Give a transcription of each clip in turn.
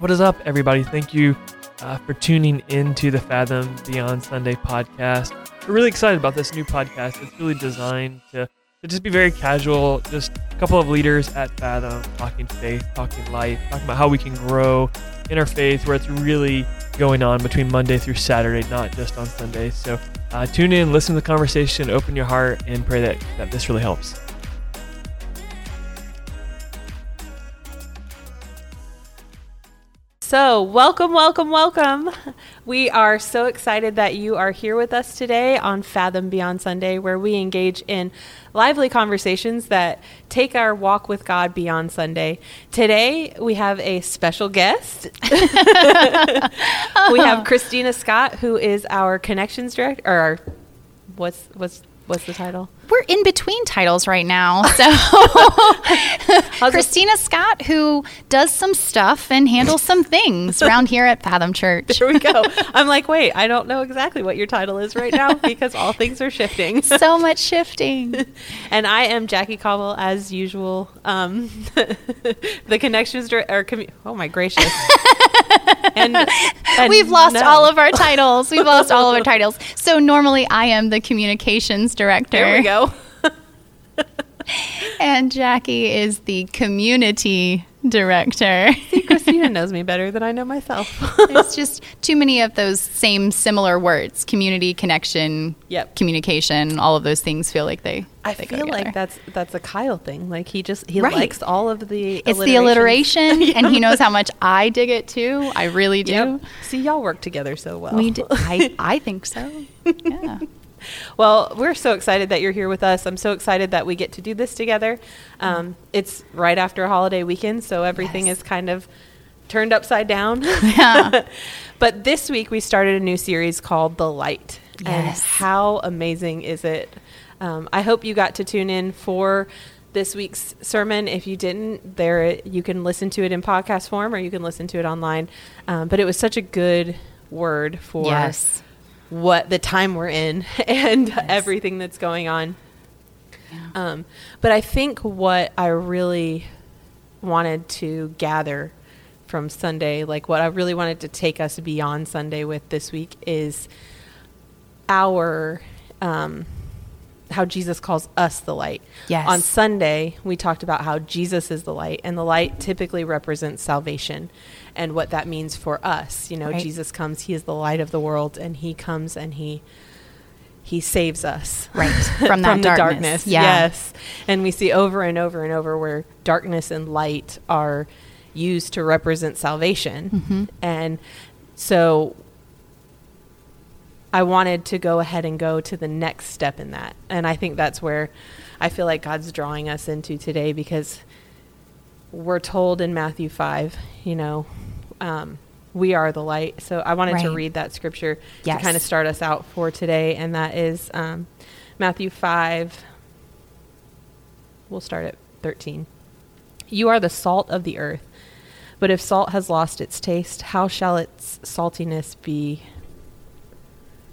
What is up, everybody? Thank you uh, for tuning into the Fathom Beyond Sunday podcast. We're really excited about this new podcast. It's really designed to, to just be very casual, just a couple of leaders at Fathom talking faith, talking life, talking about how we can grow in our faith, where it's really going on between Monday through Saturday, not just on Sundays. So uh, tune in, listen to the conversation, open your heart, and pray that, that this really helps. So, welcome, welcome, welcome. We are so excited that you are here with us today on Fathom Beyond Sunday, where we engage in lively conversations that take our walk with God beyond Sunday. Today, we have a special guest. we have Christina Scott, who is our connections director, or our, what's, what's, what's the title? We're in between titles right now. So Christina Scott, who does some stuff and handles some things around here at Fathom Church. There we go. I'm like, wait, I don't know exactly what your title is right now because all things are shifting. so much shifting. and I am Jackie Covell as usual. Um, the connections director. Or commu- oh my gracious. and, and, we've lost no. all of our titles. We've lost all of our titles. So normally I am the communications director. There we go. and Jackie is the community director. See, Christina knows me better than I know myself. it's just too many of those same similar words: community, connection, yep. communication. All of those things feel like they. I they feel like that's that's a Kyle thing. Like he just he right. likes all of the. It's the alliteration, yeah. and he knows how much I dig it too. I really do. Yep. See, y'all work together so well. We do. I I think so. Yeah. Well, we're so excited that you're here with us. I'm so excited that we get to do this together. Um, it's right after a holiday weekend, so everything yes. is kind of turned upside down. Yeah. but this week we started a new series called The Light. Yes. And how amazing is it? Um, I hope you got to tune in for this week's sermon. If you didn't, there you can listen to it in podcast form or you can listen to it online. Um, but it was such a good word for yes what the time we're in and yes. everything that's going on. Yeah. Um, but I think what I really wanted to gather from Sunday, like what I really wanted to take us beyond Sunday with this week, is our um, how Jesus calls us the light. Yes. On Sunday, we talked about how Jesus is the light, and the light typically represents salvation and what that means for us. You know, right. Jesus comes, he is the light of the world, and he comes and he he saves us right from that from darkness. darkness. Yeah. Yes, and we see over and over and over where darkness and light are used to represent salvation, mm-hmm. and so I wanted to go ahead and go to the next step in that, and I think that's where I feel like God's drawing us into today because we're told in Matthew 5, you know, um, we are the light. So I wanted right. to read that scripture yes. to kind of start us out for today, and that is um, Matthew 5. We'll start at 13. You are the salt of the earth, but if salt has lost its taste, how shall its saltiness be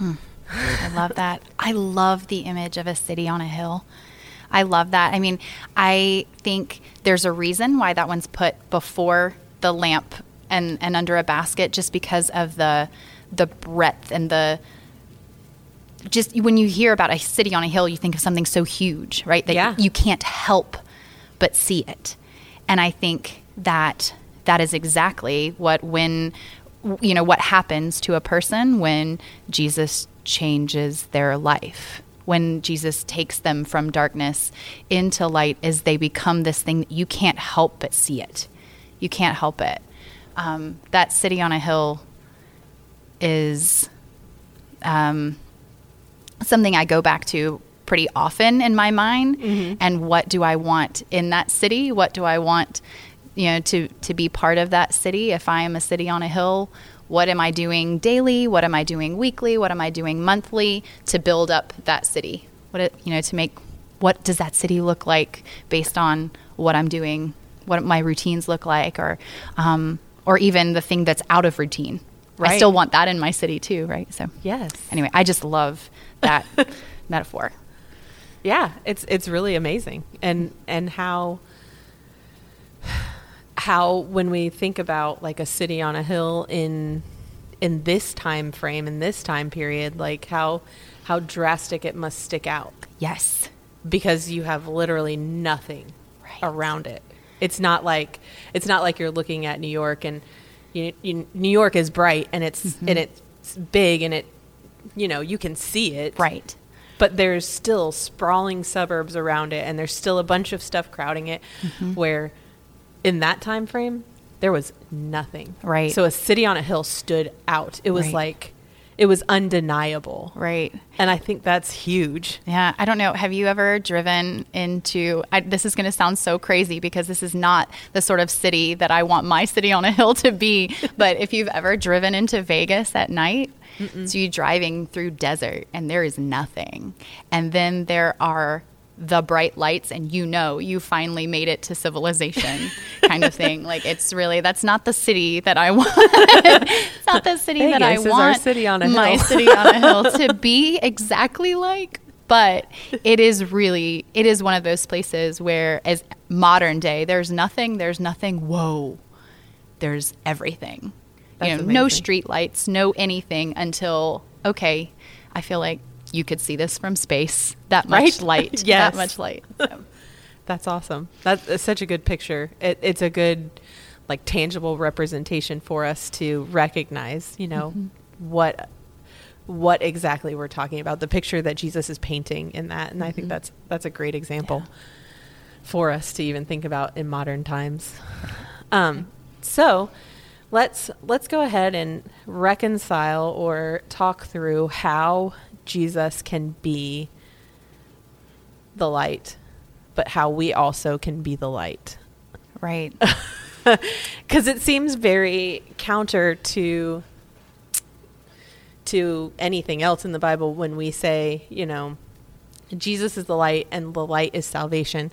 Hmm. I love that. I love the image of a city on a hill. I love that. I mean, I think there's a reason why that one's put before the lamp and, and under a basket just because of the the breadth and the just when you hear about a city on a hill, you think of something so huge, right? That yeah. you can't help but see it. And I think that that is exactly what when you know what happens to a person when Jesus changes their life when Jesus takes them from darkness into light is they become this thing that you can't help but see it. You can't help it. Um, that city on a hill is um, something I go back to pretty often in my mind. Mm-hmm. And what do I want in that city? What do I want you know, to to be part of that city. If I am a city on a hill, what am I doing daily? What am I doing weekly? What am I doing monthly to build up that city? What it, you know, to make what does that city look like based on what I'm doing, what my routines look like, or um, or even the thing that's out of routine. I still want that in my city too, right? So Yes. anyway, I just love that metaphor. Yeah, it's it's really amazing, and and how how when we think about like a city on a hill in in this time frame in this time period, like how how drastic it must stick out Yes. because you have literally nothing Right. around it. It's not like it's not like you're looking at New York and you, you, New York is bright and it's Mm-hmm. and it's big and it you know you can see it Right. but there's still sprawling suburbs around it and there's still a bunch of stuff crowding it Mm-hmm. where in that time frame there was nothing Right. so a city on a hill stood out it was Right. like it was undeniable Right. and i think that's huge Yeah, I don't know. Have you ever driven into? I, this is going to sound so crazy because this is not the sort of city that I want my city on a hill to be. but if you've ever driven into Vegas at night, so you're driving through desert and there is nothing, and then there are the bright lights, and you know you finally made it to civilization, kind of thing. Like it's really that's not the city that I want. it's not the city that I want city on a my hill. city on a hill to be exactly like but it is really it is one of those places where as modern day there's nothing there's nothing whoa there's everything That's you know no street lights no anything until okay i feel like you could see this from space that much Right? light. Yes. that much light. So, that's awesome. That's, that's such a good picture. It, it's a good like tangible representation for us to recognize you know what what exactly we're talking about the picture that jesus is painting in that and i think that's that's a great example for us to even think about in modern times. Um, so let's let's go ahead and reconcile or talk through how jesus can be the light but how we also can be the light right because it seems very counter to to anything else in the Bible when we say, you know, Jesus is the light and the light is salvation.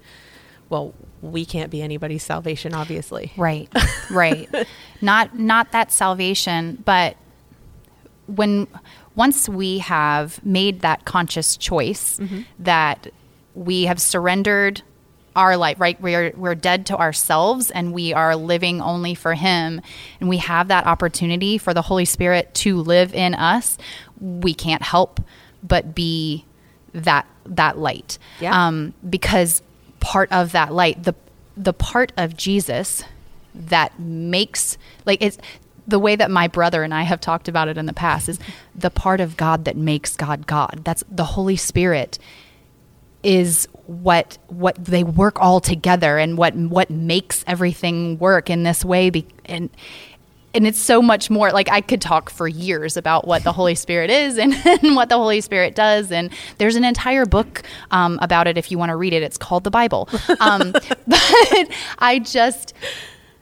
Well, we can't be anybody's salvation, obviously. Right. Right. not not that salvation, but when once we have made that conscious choice that we have surrendered our life, right? We're we're dead to ourselves and we are living only for him and we have that opportunity for the Holy Spirit to live in us. We can't help but be that that light. Yeah. Um because part of that light, the the part of Jesus that makes like it's the way that my brother and I have talked about it in the past is the part of God that makes God God. That's the Holy Spirit is what what they work all together and what what makes everything work in this way be, and and it's so much more like I could talk for years about what the Holy Spirit is and, and what the Holy Spirit does. And there's an entire book um, about it if you want to read it. It's called the Bible. Um, but I just,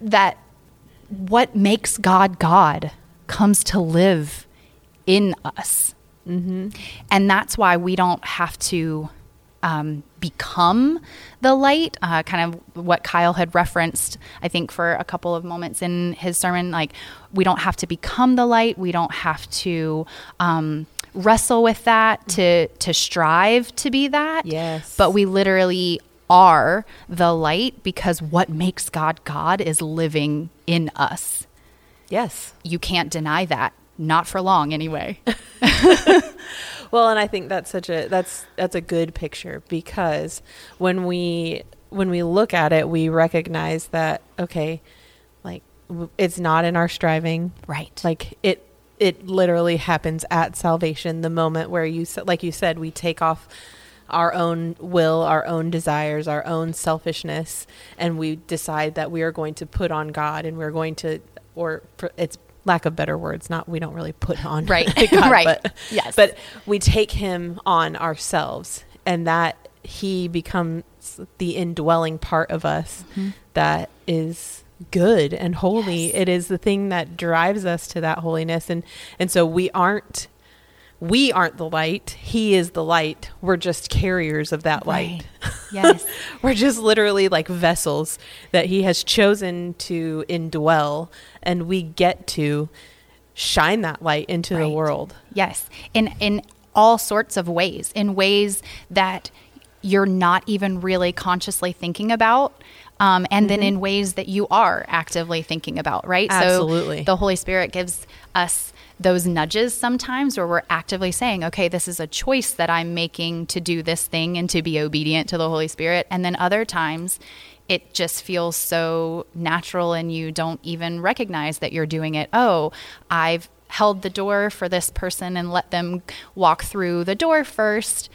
that what makes God God comes to live in us. And that's why we don't have to um, become the light. Uh, kind of what Kyle had referenced, I think, for a couple of moments in his sermon. Like, we don't have to become the light. We don't have to um, wrestle with that to to strive to be that. Yes. But we literally are the light because what makes God God is living in us. Yes. You can't deny that. Not for long, anyway. Well, and I think that's such a that's that's a good picture because when we when we look at it, we recognize that okay, like it's not in our striving. right. Like it it literally happens at salvation, the moment where you said like you said we take off our own will, our own desires, our own selfishness and we decide that we are going to put on God and we're going to or it's lack of better words, not we don't really put on Right. God, Right. but Yes. but we take him on ourselves and that he becomes the indwelling part of us Mm-hmm. that is good and holy. Yes. It is the thing that drives us to that holiness and and so we aren't we aren't the light. He is the light. We're just carriers of that light. Right. Yes. We're just literally like vessels that he has chosen to indwell and we get to shine that light into the world. Yes, in in all sorts of ways, in ways that you're not even really consciously thinking about. Um, and then in ways that you are actively thinking about, right? Absolutely. So the Holy Spirit gives us those nudges sometimes where we're actively saying, okay, this is a choice that I'm making to do this thing and to be obedient to the Holy Spirit. And then other times it just feels so natural and you don't even recognize that you're doing it. Oh, I've held the door for this person and let them walk through the door first.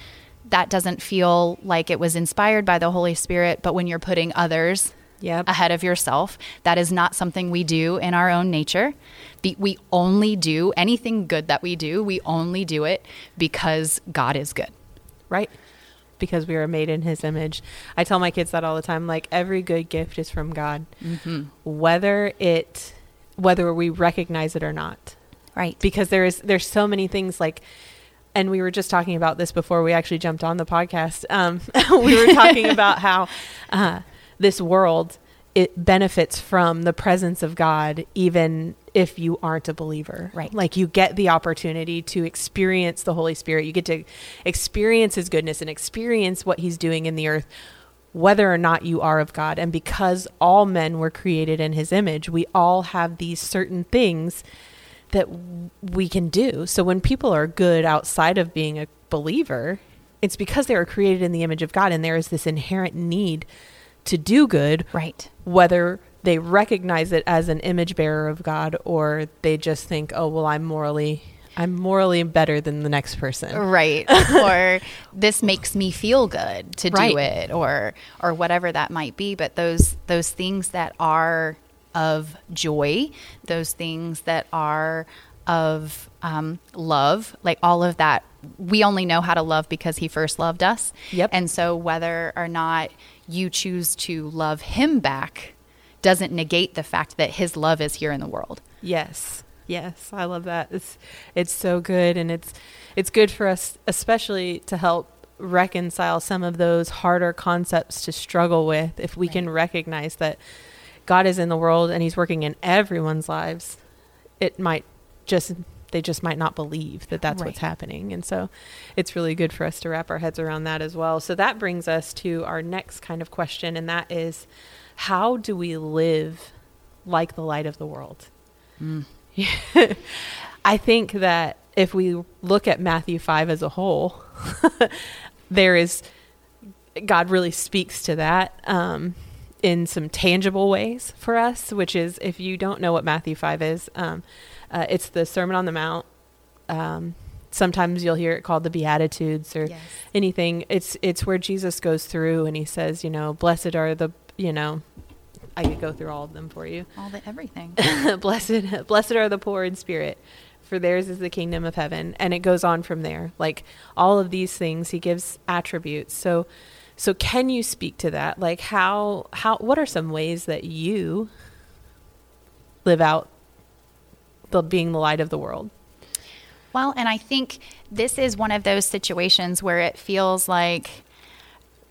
That doesn't feel like it was inspired by the Holy Spirit, but when you're putting others Yep. ahead of yourself, that is not something we do in our own nature. The, we only do anything good that we do, we only do it because God is good. right? Because we are made in his image. I tell my kids that all the time like every good gift is from God. Mm-hmm. Whether it whether we recognize it or not. Right. Because there is there's so many things like and we were just talking about this before we actually jumped on the podcast. Um, we were talking about how uh, this world it benefits from the presence of God, even if you aren't a believer. Right. Like you get the opportunity to experience the Holy Spirit. You get to experience His goodness and experience what He's doing in the earth, whether or not you are of God. And because all men were created in His image, we all have these certain things that we can do. So when people are good outside of being a believer, it's because they were created in the image of God and there is this inherent need to do good, Right. whether they recognize it as an image bearer of God or they just think, "Oh, well, I'm morally I'm morally better than the next person." Right. or this makes me feel good to do it or or whatever that might be, but those those things that are of joy, those things that are of um, love, like all of that, we only know how to love because He first loved us. Yep. And so, whether or not you choose to love Him back doesn't negate the fact that His love is here in the world. Yes. Yes, I love that. It's it's so good and it's it's good for us especially to help reconcile some of those harder concepts to struggle with if we can recognize that God is in the world and he's working in everyone's lives. It might just they just might not believe that that's what's happening. And so it's really good for us to wrap our heads around that as well. So that brings us to our next kind of question and that is how do we live like the light of the world? I think that if we look at Matthew 5 as a whole, there is, God really speaks to that um, in some tangible ways for us, which is if you don't know what Matthew 5 is, um, uh, it's the Sermon on the Mount. Um, sometimes you'll hear it called the Beatitudes or Yes. anything. It's, it's where Jesus goes through and he says, you know, blessed are the, you know, I could go through all of them for you. All the everything. blessed blessed are the poor in spirit for theirs is the kingdom of heaven and it goes on from there like all of these things he gives attributes so so can you speak to that like how how what are some ways that you live out the being the light of the world Well, and I think this is one of those situations where it feels like,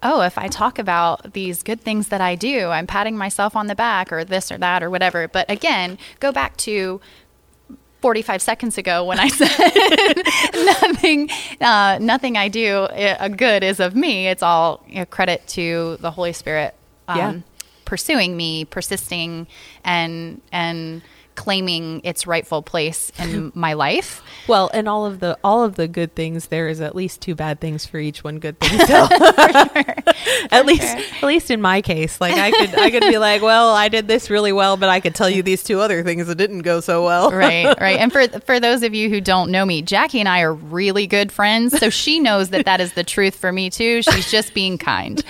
oh, if I talk about these good things that I do, I'm patting myself on the back or this or that or whatever. But again, go back to 45 seconds ago when I said nothing, uh, nothing I do uh, good is of me. It's all you know, credit to the Holy Spirit um, Yeah. pursuing me, persisting, and and claiming its rightful place in my life. well and all of the all of the good things there is at least two bad things for each one good thing. So at least at least in my case like i could i could be like well i did this really well but i could tell you these two other things that didn't go so well. Right right. And for for those of you who don't know me jackie and i are really good friends so she knows that that is the truth for me too. She's just being kind.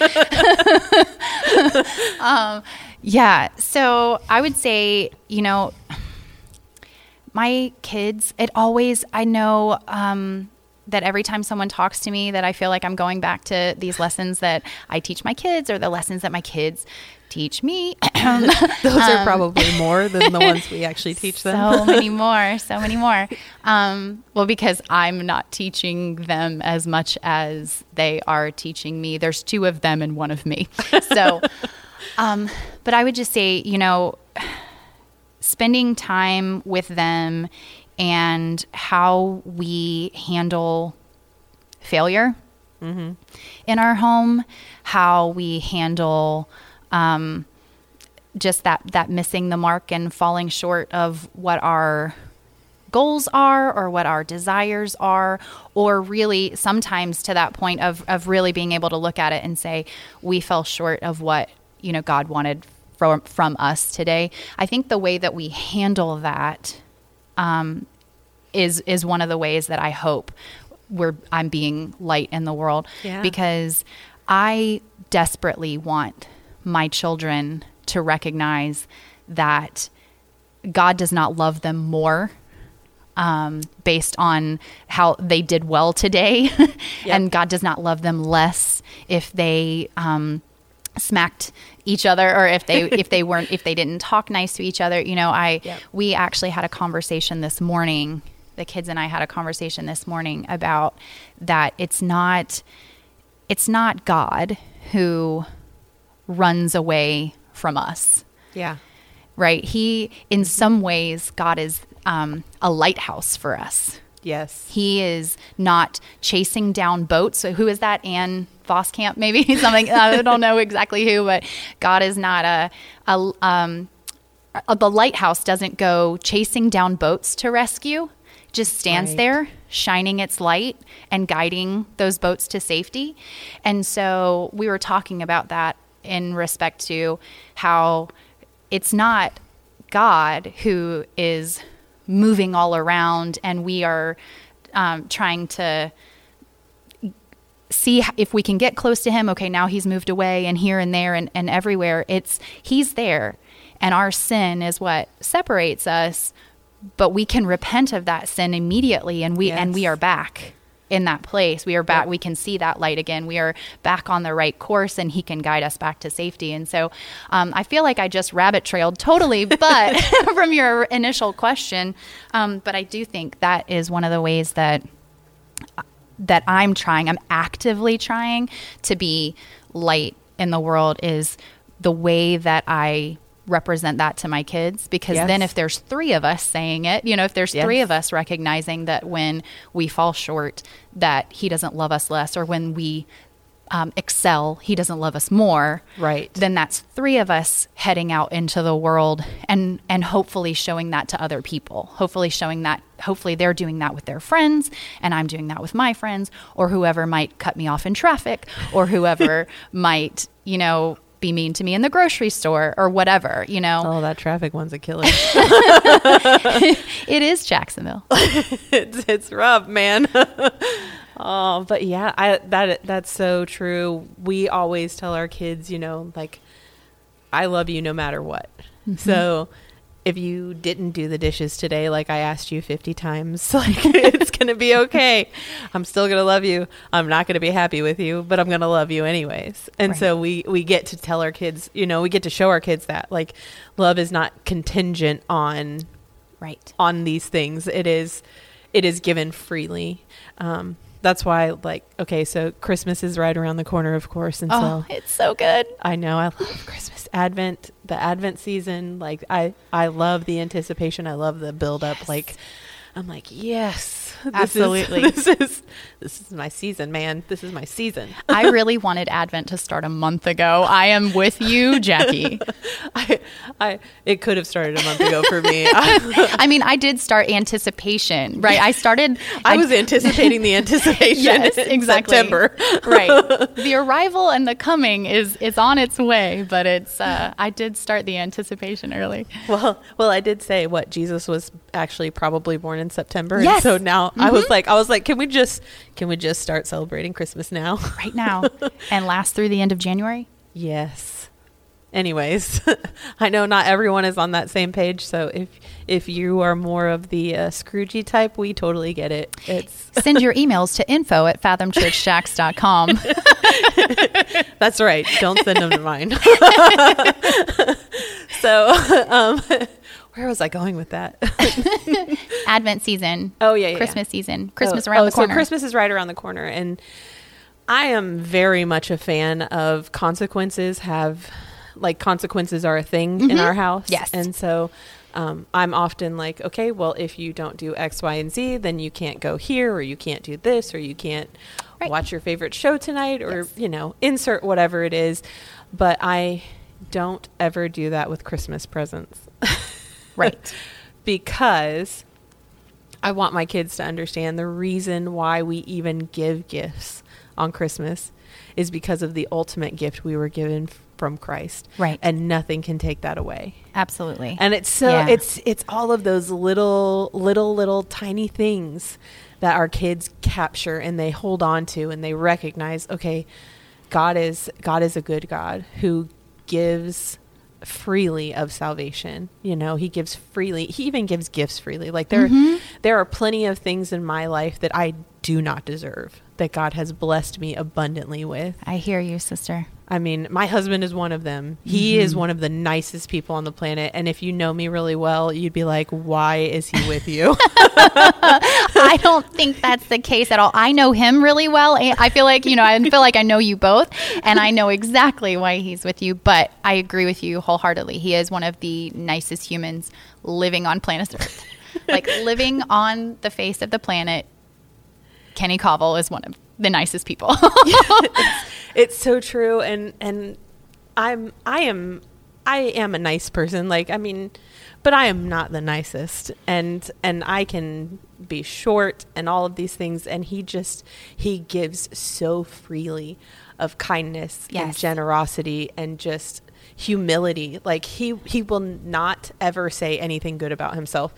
Um, yeah so i would say you know my kids it always i know um, that every time someone talks to me that I feel like I'm going back to these lessons that I teach my kids or the lessons that my kids teach me. Those are probably more than the ones we actually teach them. Um, so many more, so many more. Um, well, because I'm not teaching them as much as they are teaching me. There's two of them and one of me. So, um, but I would just say, you know, spending time with them and how we handle failure Mm-hmm. in our home, how we handle um, just that that missing the mark and falling short of what our goals are or what our desires are or really sometimes to that point of of really being able to look at it and say we fell short of what you know God wanted from from us today. I think the way that we handle that um, is is one of the ways that I hope we're I'm being light in the world Yeah. because I desperately want my children to recognize that God does not love them more um, based on how they did well today, and God does not love them less if they um, smacked each other or if they if they weren't if they didn't talk nice to each other. You know, I Yep. we actually had a conversation this morning. The kids and I had a conversation this morning about that. It's not it's not God who runs away from us Yeah. right? He, in some ways, God is um, a lighthouse for us. Yes. He is not chasing down boats. So, who is that? Ann Voskamp, maybe something. I don't know exactly who, but God is not a, a um, a- the lighthouse doesn't go chasing down boats to rescue. Just stands Right. there, shining its light and guiding those boats to safety. And so we were talking about that in respect to how it's not God who is moving all around, and we are um, trying to see if we can get close to him. Okay, now he's moved away, and here and there and, and everywhere. It's he's there, and our sin is what separates us. But we can repent of that sin immediately, and we and we are back in that place. We are back. We can see that light again. We are back on the right course, and He can guide us back to safety. And so, um, I feel like I just rabbit trailed totally, but from your initial question, um, but I do think that is one of the ways that that I'm trying, I'm actively trying to be light in the world is the way that I represent that to my kids because Yes. then if there's three of us saying it you know if there's three of us recognizing that when we fall short that he doesn't love us less or when we um, excel he doesn't love us more Right. then that's three of us heading out into the world and and hopefully showing that to other people hopefully showing that hopefully they're doing that with their friends and i'm doing that with my friends or whoever might cut me off in traffic or whoever might you know be mean to me in the grocery store or whatever you know Oh, that traffic one's a killer. it is jacksonville it's it's rough, man. Oh, but yeah, I that that's so true. We always tell our kids, you know, like I love you no matter what. So if you didn't do the dishes today like I asked you 50 times, like it's going to be okay. I'm still going to love you. I'm not going to be happy with you, but I'm going to love you anyways. And Right. so we we get to tell our kids, you know, we get to show our kids that like love is not contingent on right on these things. It is it is given freely. Um, that's why like okay, so Christmas is right around the corner, of course, and oh so it's so good I know I love Christmas, Advent, the Advent season. Like I I love the anticipation. I love the build up. Yes. Like I'm like yes, this Absolutely. Is, this is this is my season, man. This is my season. i really wanted advent to start a month ago i am with you jackie I I it could have started a month ago for me. I, I mean, I did start anticipation, right? I started. I was anticipating the anticipation. yes, exactly. September. right. The arrival and the coming is is on its way, but it's. Uh, I did start the anticipation early. Well, well, I did say what Jesus was actually probably born in September, Yes. and so now I was like, I was like, can we just can we just start celebrating Christmas now? Right now, and last through the end of January. yes, anyways, I know not everyone is on that same page. So if if you are more of the uh, Scroogey type, we totally get it. It's Send your emails to info at fathomchurchshacks.com. that's right. Don't send them to mine. so, um, where was I going with that? Advent season. Oh, yeah, yeah, Christmas yeah. season. Christmas Oh, around oh, the corner. So Christmas is right around the corner, and I am very much a fan of consequences. Have like consequences are a thing in our house. Mm-hmm. Yes. and so. Um, I'm often like, okay, well, if you don't do X, Y, and Z, then you can't go here, or you can't do this, or you can't Right. watch your favorite show tonight, or, Yes. you know, insert whatever it is. But I don't ever do that with Christmas presents. Right. because I want my kids to understand the reason why we even give gifts on Christmas is because of the ultimate gift we were given from Christ. Right. And nothing can take that away. Absolutely. And it's so Yeah. it's it's all of those little little little tiny things that our kids capture and they hold on to and they recognize, okay, God is God is a good God who gives freely of salvation. You know, he gives freely. He even gives gifts freely. Like there Mhm. there are plenty of things in my life that I do not deserve that God has blessed me abundantly with. I hear you, sister. I mean, my husband is one of them. He mm-hmm. is one of the nicest people on the planet. And if you know me really well, you'd be like, why is he with you? I don't think that's the case at all. I know him really well. I feel like, you know, I feel like I know you both and I know exactly why he's with you, but I agree with you wholeheartedly. He is one of the nicest humans living on planet Earth. like living on the face of the planet, Kenny Covell is one of the nicest people. it's so true. And, and I'm, I am, I am a nice person. Like, I mean, but I am not the nicest. And, and I can be short and all of these things. And he just, he gives so freely of kindness and generosity and just humility. Like he he will not ever say anything good about himself.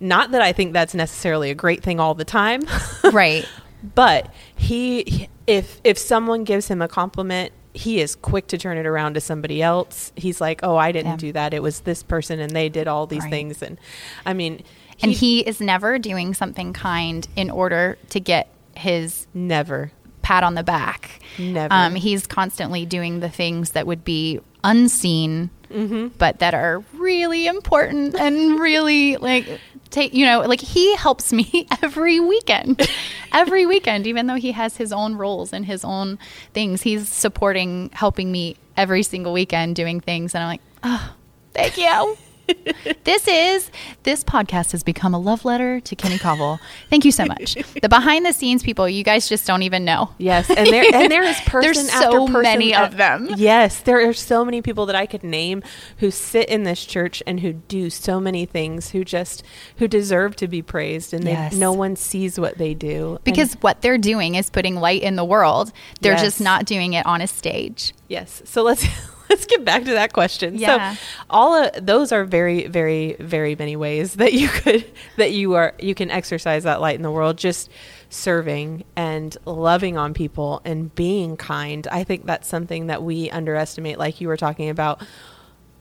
Not that I think that's necessarily a great thing all the time. right. But he if if someone gives him a compliment, he is quick to turn it around to somebody else. He's like, "Oh, I didn't Yeah. do that. It was this person and they did all these Right. things." And I mean, And he is never doing something kind in order to get his never pat on the back. Never. Um, he's constantly doing the things that would be unseen, Mm-hmm. but that are really important and really like take. You know, like he helps me every weekend, every weekend. Even though he has his own roles and his own things, he's supporting, helping me every single weekend doing things, and I'm like, oh, thank you. this is this podcast has become a love letter to Kenny Covell. Thank you so much. The behind the scenes people, you guys just don't even know. Yes, and there and there is person There's after so person many that- of them. Yes, there are so many people that I could name who sit in this church and who do so many things who just who deserve to be praised, and Yes. they, no one sees what they do And- Because what they're doing is putting light in the world. They're Yes. just not doing it on a stage. yes. So let's let's get back to that question. Yeah. So all of those are very very very many ways that you could that you are you can exercise that light in the world. Just serving and loving on people and being kind. I think that's something that we underestimate like you were talking about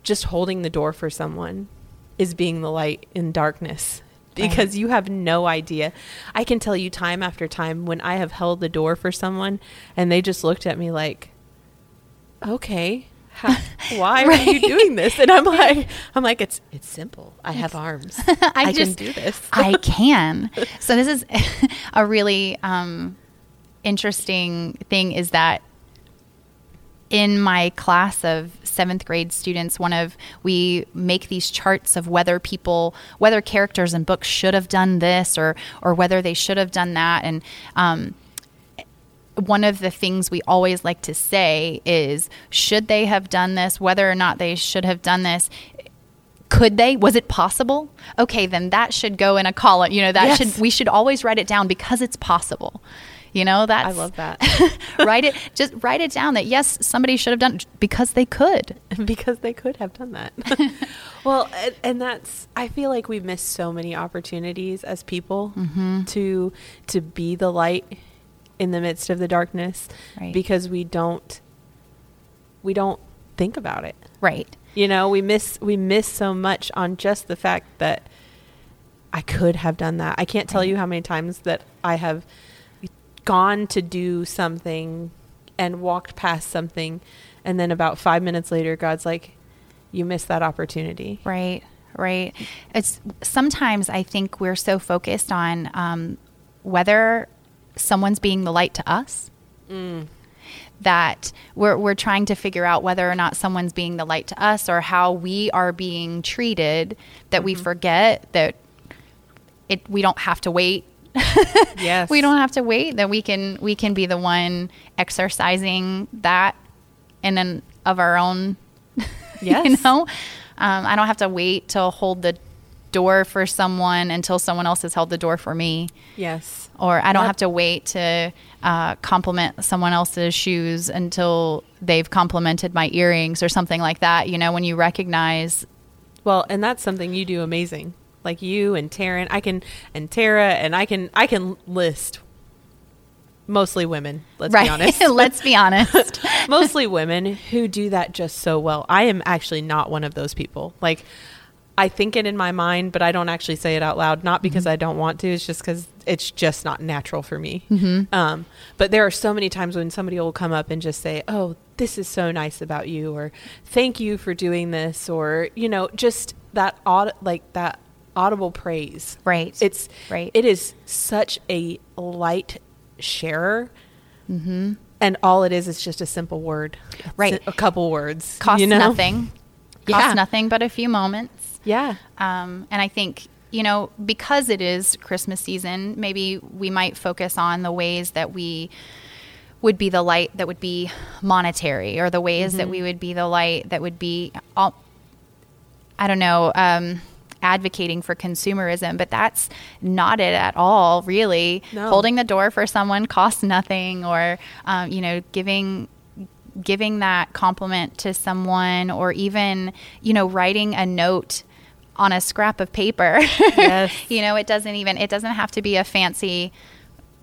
just holding the door for someone is being the light in darkness Right. because you have no idea. I can tell you time after time when I have held the door for someone and they just looked at me like, "Okay, how, why are you doing this?" And I'm like, "I'm like it's it's simple. I have arms. I, just- can do this." I can. So this is a really um, interesting thing is that in my class of seventh grade students, one of we make these charts of whether people, whether characters in books should have done this or or whether they should have done that, and um, one of the things we always like to say is should they have done this whether or not they should have done this could they was it possible okay then that should go in a column you know that Yes. should we should always write it down because it's possible you know that I love that. write it just write it down that yes somebody should have done it because they could because they could have done that. well, and, and that's I feel like we miss so many opportunities as people Mm-hmm. to to be the light in the midst of the darkness Right. because we don't we don't think about it. Right. You know, we miss we miss so much on just the fact that I could have done that. I can't tell Right. you how many times that I have gone to do something and walked past something and then about 5 minutes later God's like you missed that opportunity. Right, right. It's sometimes I think we're so focused on um, whether someone's being the light to us that we're we're trying to figure out whether or not someone's being the light to us or how we are being treated that we forget that it we don't have to wait Yes. we don't have to wait that we can we can be the one exercising that in and of our own you Yes. know um, i don't have to wait to hold the door for someone until someone else has held the door for me Yes. Or i don't Yep. have to wait to uh, compliment someone else's shoes until they've complimented my earrings or something like that you know when you recognize Well, and that's something you do amazing. Like you and Taryn, I can and Tara and I can I can list mostly women, let's right be honest. let's be honest mostly women who do that just so well. I am actually not one of those people. Like I think it in my mind, but I don't actually say it out loud. Not because I don't want to. It's just because it's just not natural for me. Um, but there are so many times when somebody will come up and just say, "Oh, this is so nice about you," or "Thank you for doing this," or you know, just that aud- like that audible praise. right It's Right. It is such a light sharer. Mm-hmm. And all it is is just a simple word, Right. A couple words, costs you know? nothing costs Yeah. nothing but a few moments Yeah, Um, and I think, you know, because it is Christmas season, maybe we might focus on the ways that we would be the light that would be monetary or the ways that we would be the light that would be, all, I don't know, um, advocating for consumerism, but that's not it at all, really. No. Holding the door for someone costs nothing or, um, you know, giving giving that compliment to someone or even you know writing a note on a scrap of paper Yes. you know it doesn't even it doesn't have to be a fancy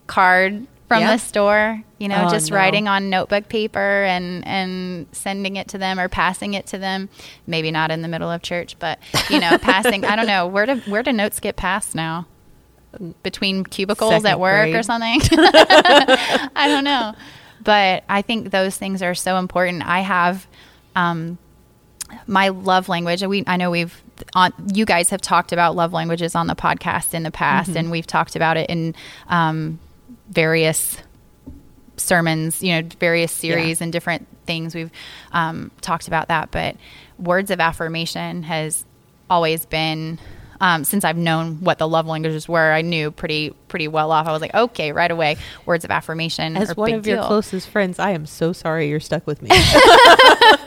card from Yeah. the store you know Oh, just no. writing on notebook paper and and sending it to them or passing it to them maybe not in the middle of church but you know passing i don't know where do where do notes get passed now between cubicles Second at work or something I don't know. But I think those things are so important. I have um, my love language. We I know we've on you guys have talked about love languages on the podcast in the past, and we've talked about it in um, various sermons, you know, various series and different things. We've um, talked about that, but words of affirmation has always been. Um, since I've known what the love languages were, I knew pretty pretty well off. I was like, okay, right away, words of affirmation. as are one of your closest friends, I am so sorry you're stuck with me.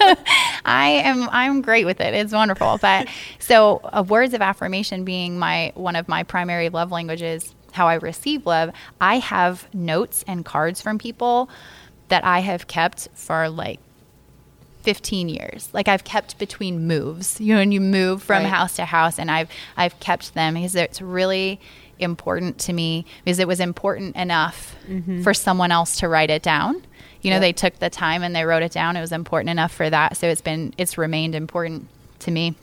I am I'm great with it. It's wonderful. But so uh, words of affirmation being my one of my primary love languages, how I receive love, I have notes and cards from people that I have kept for like 15 years. Like I've kept between moves. You know, and you move from Right. house to house and I've I've kept them because it's really important to me because it was important enough for someone else to write it down. You know, Yep. they took the time and they wrote it down. It was important enough for that. So it's been it's remained important to me.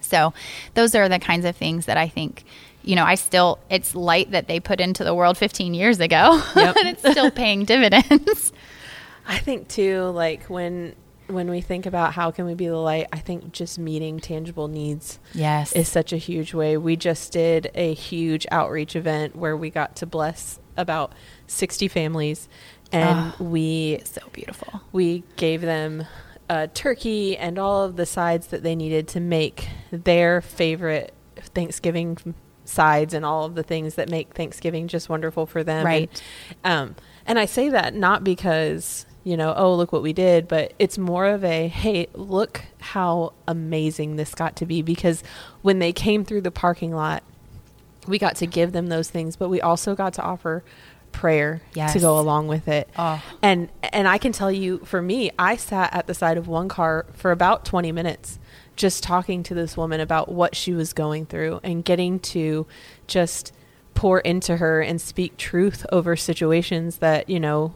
So those are the kinds of things that I think you know, I still it's light that they put into the world 15 years ago Yep. and it's still paying dividends. I think too, like when when we think about how can we be the light, I think just meeting tangible needs Yes. is such a huge way. We just did a huge outreach event where we got to bless about 60 families and we so beautiful. we gave them a turkey and all of the sides that they needed to make their favorite Thanksgiving sides and all of the things that make Thanksgiving just wonderful for them. Right. And, um, and I say that not because you know, oh look what we did, but it's more of a hey, look how amazing this got to be because when they came through the parking lot, we got to give them those things, but we also got to offer prayer Yes. to go along with it. Oh. And and I can tell you for me, I sat at the side of one car for about 20 minutes just talking to this woman about what she was going through and getting to just pour into her and speak truth over situations that, you know,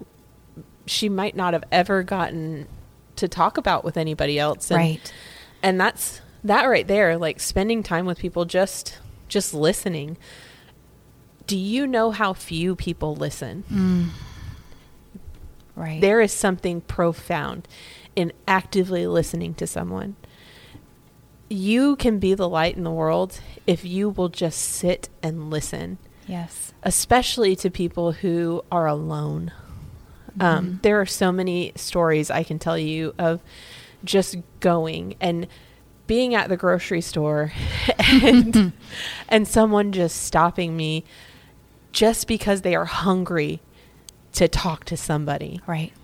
she might not have ever gotten to talk about with anybody else. And, right. And that's that right there, like spending time with people just just listening. Do you know how few people listen? Mm. Right. There is something profound in actively listening to someone. You can be the light in the world if you will just sit and listen. Yes. Especially to people who are alone. Mm-hmm. Um, there are so many stories I can tell you of just going and being at the grocery store and and someone just stopping me just because they are hungry to talk to somebody. Right.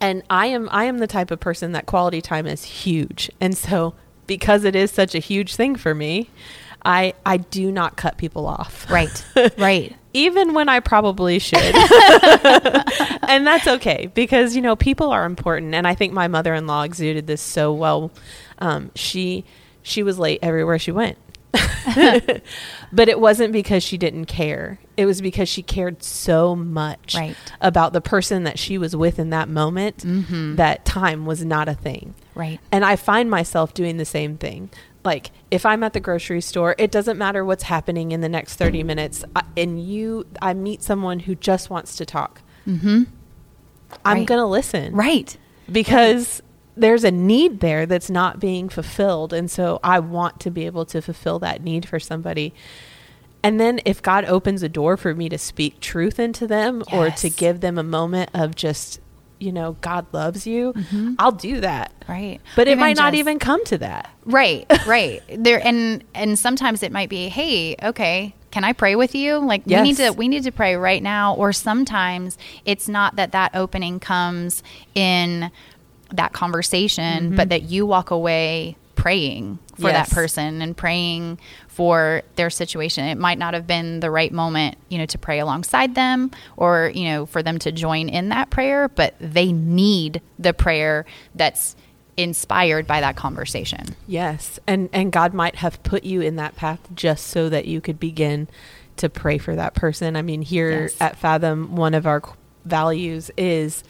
And I am I am the type of person that quality time is huge. And so because it is such a huge thing for me, I I do not cut people off. Right. Right. Even when I probably should. and that's okay because you know people are important and I think my mother-in-law exuded this so well. Um, she she was late everywhere she went. but it wasn't because she didn't care. It was because she cared so much right. about the person that she was with in that moment mm-hmm. that time was not a thing. Right. And I find myself doing the same thing. Like if I'm at the grocery store, it doesn't matter what's happening in the next 30 minutes I, and you I meet someone who just wants to talk. Mm-hmm. I'm right. going to listen. Right. Because there's a need there that's not being fulfilled. And so I want to be able to fulfill that need for somebody. And then if God opens a door for me to speak truth into them yes. or to give them a moment of just, you know, God loves you, mm-hmm. I'll do that. Right. But even it might just, not even come to that. Right. Right. there and and sometimes it might be, "Hey, okay, can I pray with you? Like yes. we need to we need to pray right now." Or sometimes it's not that that opening comes in that conversation, mm-hmm. but that you walk away praying for yes. that person and praying for their situation. It might not have been the right moment, you know, to pray alongside them or, you know, for them to join in that prayer, but they need the prayer that's inspired by that conversation. Yes. And and God might have put you in that path just so that you could begin to pray for that person. I mean, here yes. at Fathom, one of our values is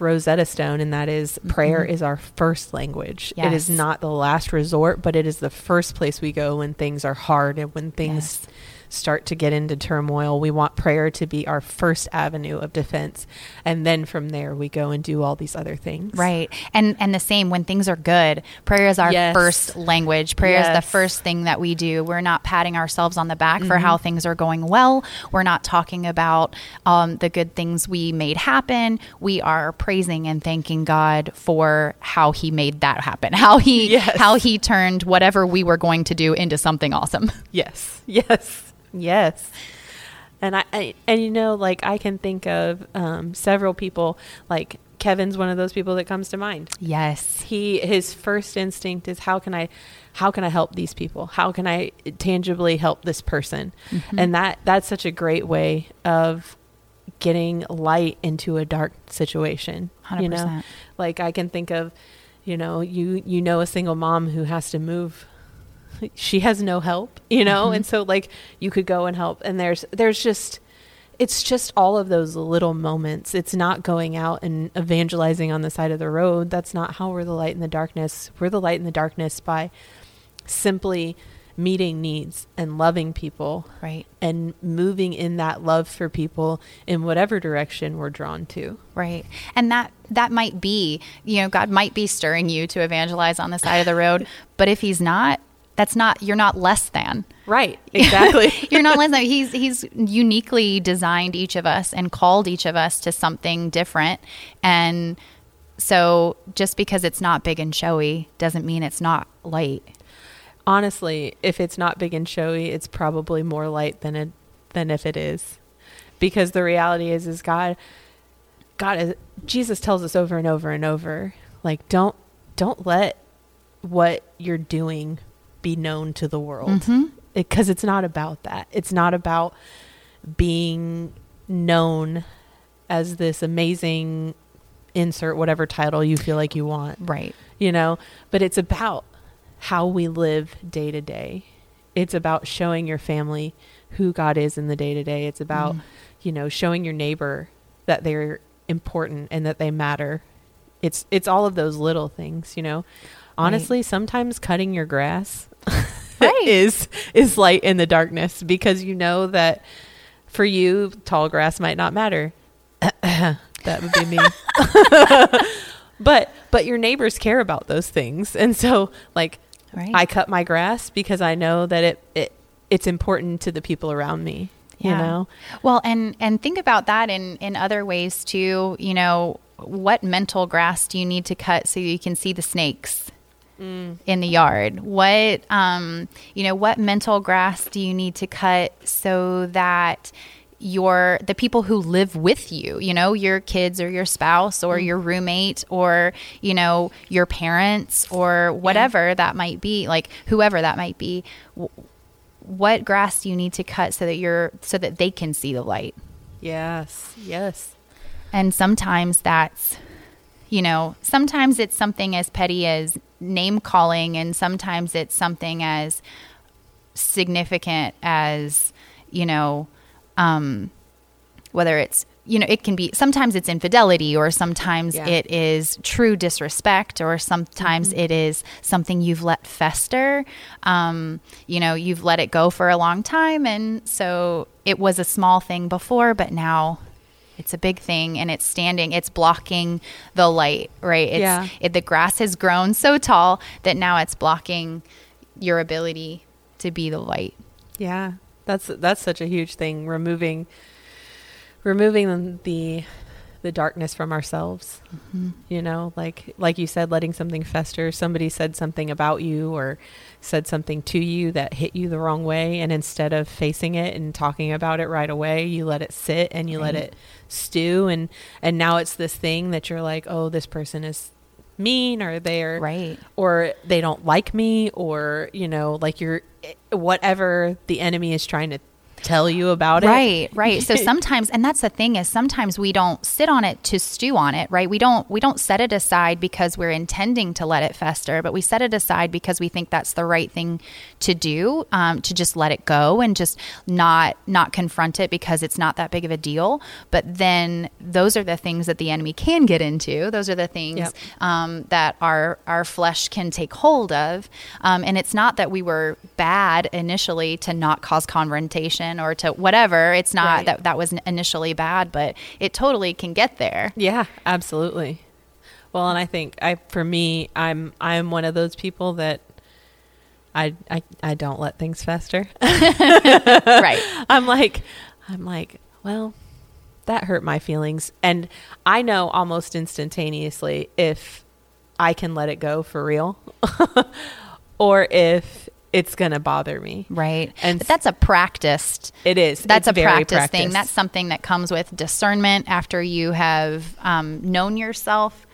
Rosetta Stone, and that is prayer mm-hmm. is our first language. Yes. It is not the last resort, but it is the first place we go when things are hard and when things yes start to get into turmoil, we want prayer to be our first avenue of defense. And then from there we go and do all these other things. Right. And and the same when things are good, prayer is our yes. first language. Prayer yes. is the first thing that we do. We're not patting ourselves on the back mm-hmm. for how things are going well. We're not talking about um, the good things we made happen. We are praising and thanking God for how he made that happen. How he yes. how he turned whatever we were going to do into something awesome. Yes. Yes. Yes. And I, I, and you know like I can think of um, several people like Kevin's one of those people that comes to mind. Yes. He his first instinct is how can I how can I help these people? How can I tangibly help this person? Mm-hmm. And that that's such a great way of getting light into a dark situation. 100%. You know? Like I can think of you know, you you know a single mom who has to move she has no help, you know? Mm-hmm. And so like you could go and help and there's there's just it's just all of those little moments. It's not going out and evangelizing on the side of the road. That's not how we're the light in the darkness. We're the light in the darkness by simply meeting needs and loving people. Right. And moving in that love for people in whatever direction we're drawn to. Right. And that that might be, you know, God might be stirring you to evangelize on the side of the road, but if he's not, that's not you're not less than. Right. Exactly. You're not less than he's he's uniquely designed each of us and called each of us to something different. And so just because it's not big and showy doesn't mean it's not light. Honestly if it's not big and showy it's probably more light than it than if it is. Because the reality is is god god is, jesus tells us over and over and over like don't don't let what you're doing be known to the world because mm-hmm. it, it's not about that. It's not about being known as this amazing insert whatever title you feel like you want. Right. You know, but it's about how we live day to day. It's about showing your family who God is in the day to day. It's about, mm. you know, showing your neighbor that they're important and that they matter it's it's all of those little things, you know. Honestly, sometimes cutting your grass Right. is is light in the darkness because you know that for you tall grass might not matter. that would be me. but but your neighbors care about those things. And so like Right. I cut my grass because I know that it, it it's important to the people around me. You know? Well, and and think about that in in other ways too. You know, what mental grass do you need to cut so you can see the snakes in the yard? What um, you know, what mental grass do you need to cut so that your the people who live with you, you know, your kids or your spouse or your roommate or, you know, your parents or whatever that might be, like whoever that might be, w- what grass do you need to cut so that you're so that they can see the light Yes. Yes. and sometimes that's you know sometimes it's something as petty as name calling and sometimes it's something as significant as you know um whether it's you know it can be sometimes it's infidelity or sometimes Yeah. it is true disrespect or sometimes it is something you've let fester um, you know you've let it go for a long time and so it was a small thing before but now it's a big thing and it's standing it's blocking the light right it's Yeah. it, the grass has grown so tall that now it's blocking your ability to be the light Yeah. That's that's such a huge thing. Removing removing the the darkness from ourselves. Mm-hmm. You know, like like you said, letting something fester. Somebody said something about you or said something to you that hit you the wrong way, and instead of facing it and talking about it right away, you let it sit and you let it stew, and and now it's this thing that you're like, oh, this person is mean or they're right. or they don't like me or you know like you're eh, whatever the enemy is trying to tell you about it. Right right. So sometimes and that's the thing is sometimes we don't sit on it to stew on it right? We don't we don't set it aside because we're intending to let it fester but we set it aside because we think that's the right thing to do um, to just let it go and just not not confront it because it's not that big of a deal. But then those are the things that the enemy can get into. Those are the things Yep. um, that our our flesh can take hold of. Um, and it's not that we were bad initially to not cause confrontation or to whatever. It's not Right. that that was initially bad, but it totally can get there. yeah absolutely well and i think i for me i'm i'm one of those people that i i, I don't let things fester right. i'm like i'm like well that hurt my feelings and i know almost instantaneously if i can let it go for real or if it's gonna bother me Right. And but that's a practiced It is. that's It's a practice thing. That's something that comes with discernment after you have um, known yourself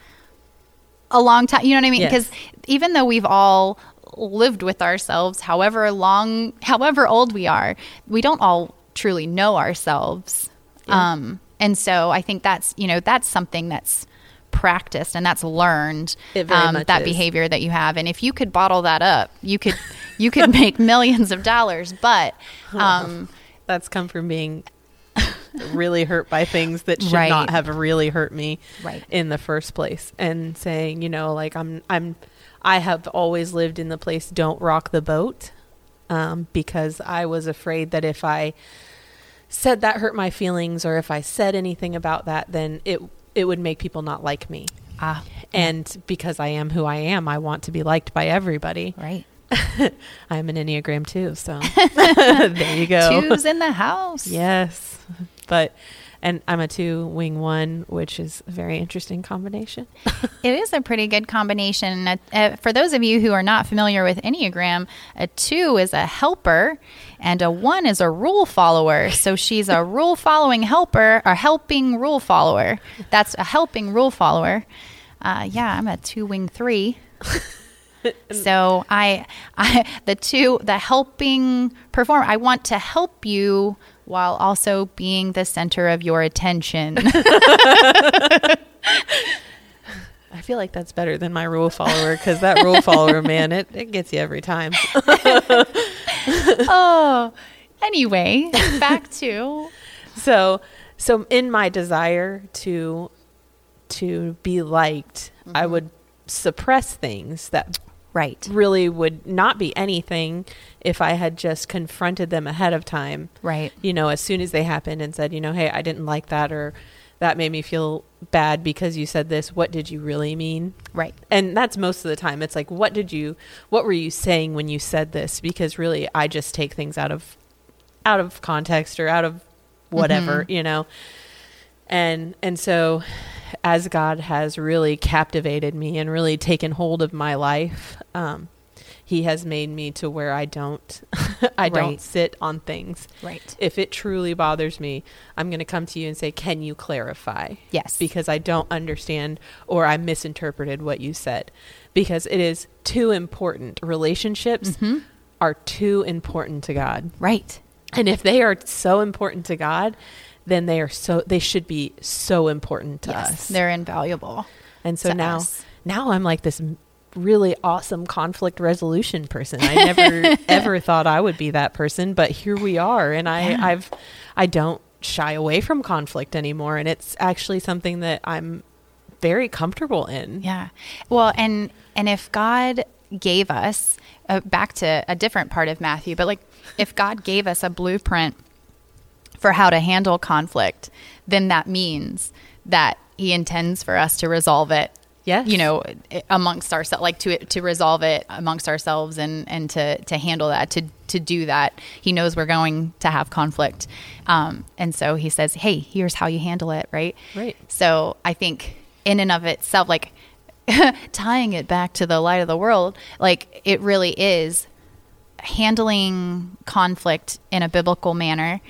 a long time. You know what I mean? Yes. Because even though we've all lived with ourselves, however long, however old we are, we don't all truly know ourselves. Yeah. Um, and so I think that's you know that's something that's practiced and that's learned um, that is. behavior that you have and if you could bottle that up you could you could make millions of dollars but um, That's come from being really hurt by things that should Right. not have really hurt me Right. in the first place and saying, you know, like I'm I'm I have always lived in the place don't rock the boat um, because I was afraid that if I said that hurt my feelings or if I said anything about that then it it would make people not like me. ah And because I am who I am, I want to be liked by everybody. right I'm an Enneagram two, so there you go. Two's in the house. Yes. But and I'm a two wing one, which is a very interesting combination. It is a pretty good combination. Uh, uh, for those of you who are not familiar with Enneagram, a two is a helper and a one is a rule follower. So she's a rule following helper, a helping rule follower. That's a helping rule follower. Uh, yeah, I'm a two wing three. so I, I, the two, the helping performer, I want to help you while also being the center of your attention. I feel like that's better than my rule follower because that rule follower, man, it, it gets you every time. oh, anyway, back to So, so in my desire to to be liked, I Mm-hmm. would suppress things that Right. really would not be anything if I had just confronted them ahead of time. Right. You know, as soon as they happened and said, you know, hey, I didn't like that or that made me feel bad because you said this. What did you really mean? Right. And that's most of the time. It's like, what did you, what were you saying when you said this? Because really, I just take things out of, out of context or out of whatever, mm-hmm. you know. And and so, as God has really captivated me and really taken hold of my life, um, He has made me to where I don't, I Right. don't sit on things. Right. If it truly bothers me, I'm going to come to you and say, "Can you clarify?" Yes. because I don't understand or I misinterpreted what you said. Because it is too important. Relationships Mhm. are too important to God. Right. And if they are so important to God, then they are so they should be so important to yes. us. They're invaluable. and so now us. now I'm like this really awesome conflict resolution person. I never ever thought I would be that person, but here we are and I Yeah. I've I don't shy away from conflict anymore and it's actually something that I'm very comfortable in. Yeah. Well, and and if God gave us uh, back to a different part of Matthew, but like if God gave us a blueprint for how to handle conflict, then that means that He intends for us to resolve it. Yes. You know, amongst ourselves, like to to resolve it amongst ourselves, and and to to handle that, to to do that. He knows we're going to have conflict, um, and so He says, "Hey, here's how you handle it." Right. Right. So I think in and of itself, like tying it back to the light of the world, like it really is handling conflict in a biblical manner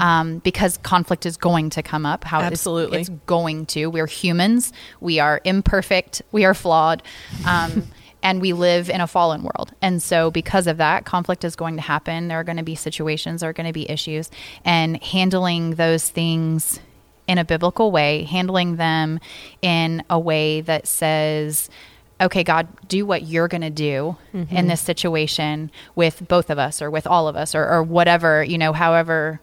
um, because conflict is going to come up how it's- Absolutely. it's, going to. We're humans. We are imperfect. We are flawed. Um, and we live in a fallen world. And so because of that conflict is going to happen. There are going to be situations there are going to be issues. And handling those things in a biblical way, handling them in a way that says, okay, God, do what you're going to do Mm-hmm. in this situation with both of us or with all of us or, or whatever, you know, however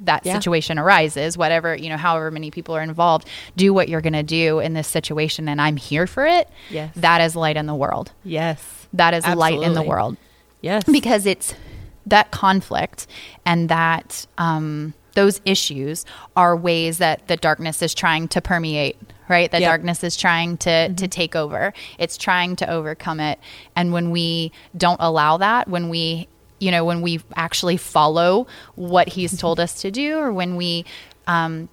that Yeah. situation arises, whatever, you know, however many people are involved, do what you're going to do in this situation. And I'm here for it. Yes. That is light in the world. Yes. That is light in the world Yes. because it's that conflict and that um, those issues are ways that the darkness is trying to permeate right that Yep. darkness is trying to to take over it's trying to overcome it and when we don't allow that when we you know when we actually follow what he's told us to do or when we um,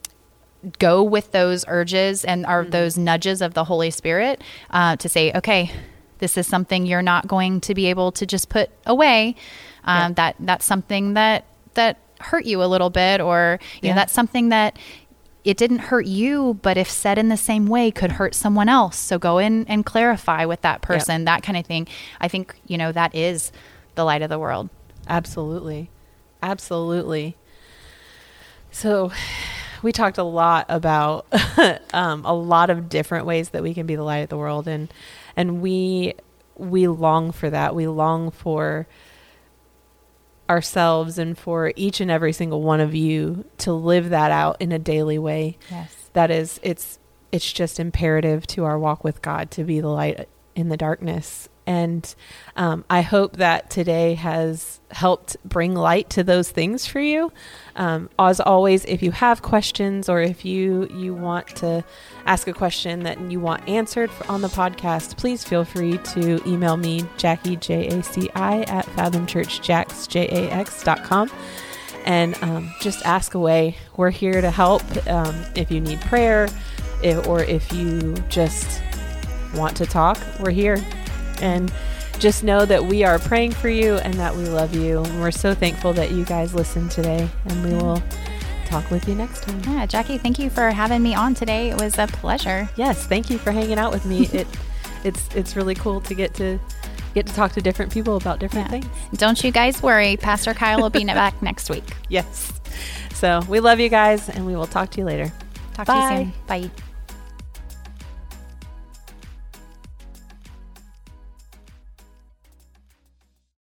go with those urges and are those nudges of the Holy Spirit uh, to say, okay, this is something you're not going to be able to just put away. Um, Yeah. That that's something that that hurt you a little bit, or you Yeah. know, that's something that it didn't hurt you, but if said in the same way, could hurt someone else. So go in and clarify with that person, that kind of thing. I think you know that is the light of the world. Absolutely. Absolutely. So, we talked a lot about um, a lot of different ways that we can be the light of the world, and and we we long for that. We long for ourselves and for each and every single one of you to live that out in a daily way. Yes. That is, it's it's just imperative to our walk with God to be the light in the darkness. And um, I hope that today has helped bring light to those things for you. Um, as always, if you have questions or if you you want to ask a question that you want answered on the podcast, please feel free to email me, Jaci, J A C I, at fathomchurchjax.com and um, just ask away. We're here to help um, if you need prayer if, or if you just want to talk, we're here. And just know that we are praying for you and that we love you. And we're so thankful that you guys listened today, and we will talk with you next time. Yeah, Jaci, thank you for having me on today. It was a pleasure. Yes, thank you for hanging out with me. It it's it's really cool to get to get to talk to different people about different Yeah. things. Don't you guys worry. Pastor Kyle will be back next week. Yes. So we love you guys, and we will talk to you later. Talk Bye. to you soon. Bye.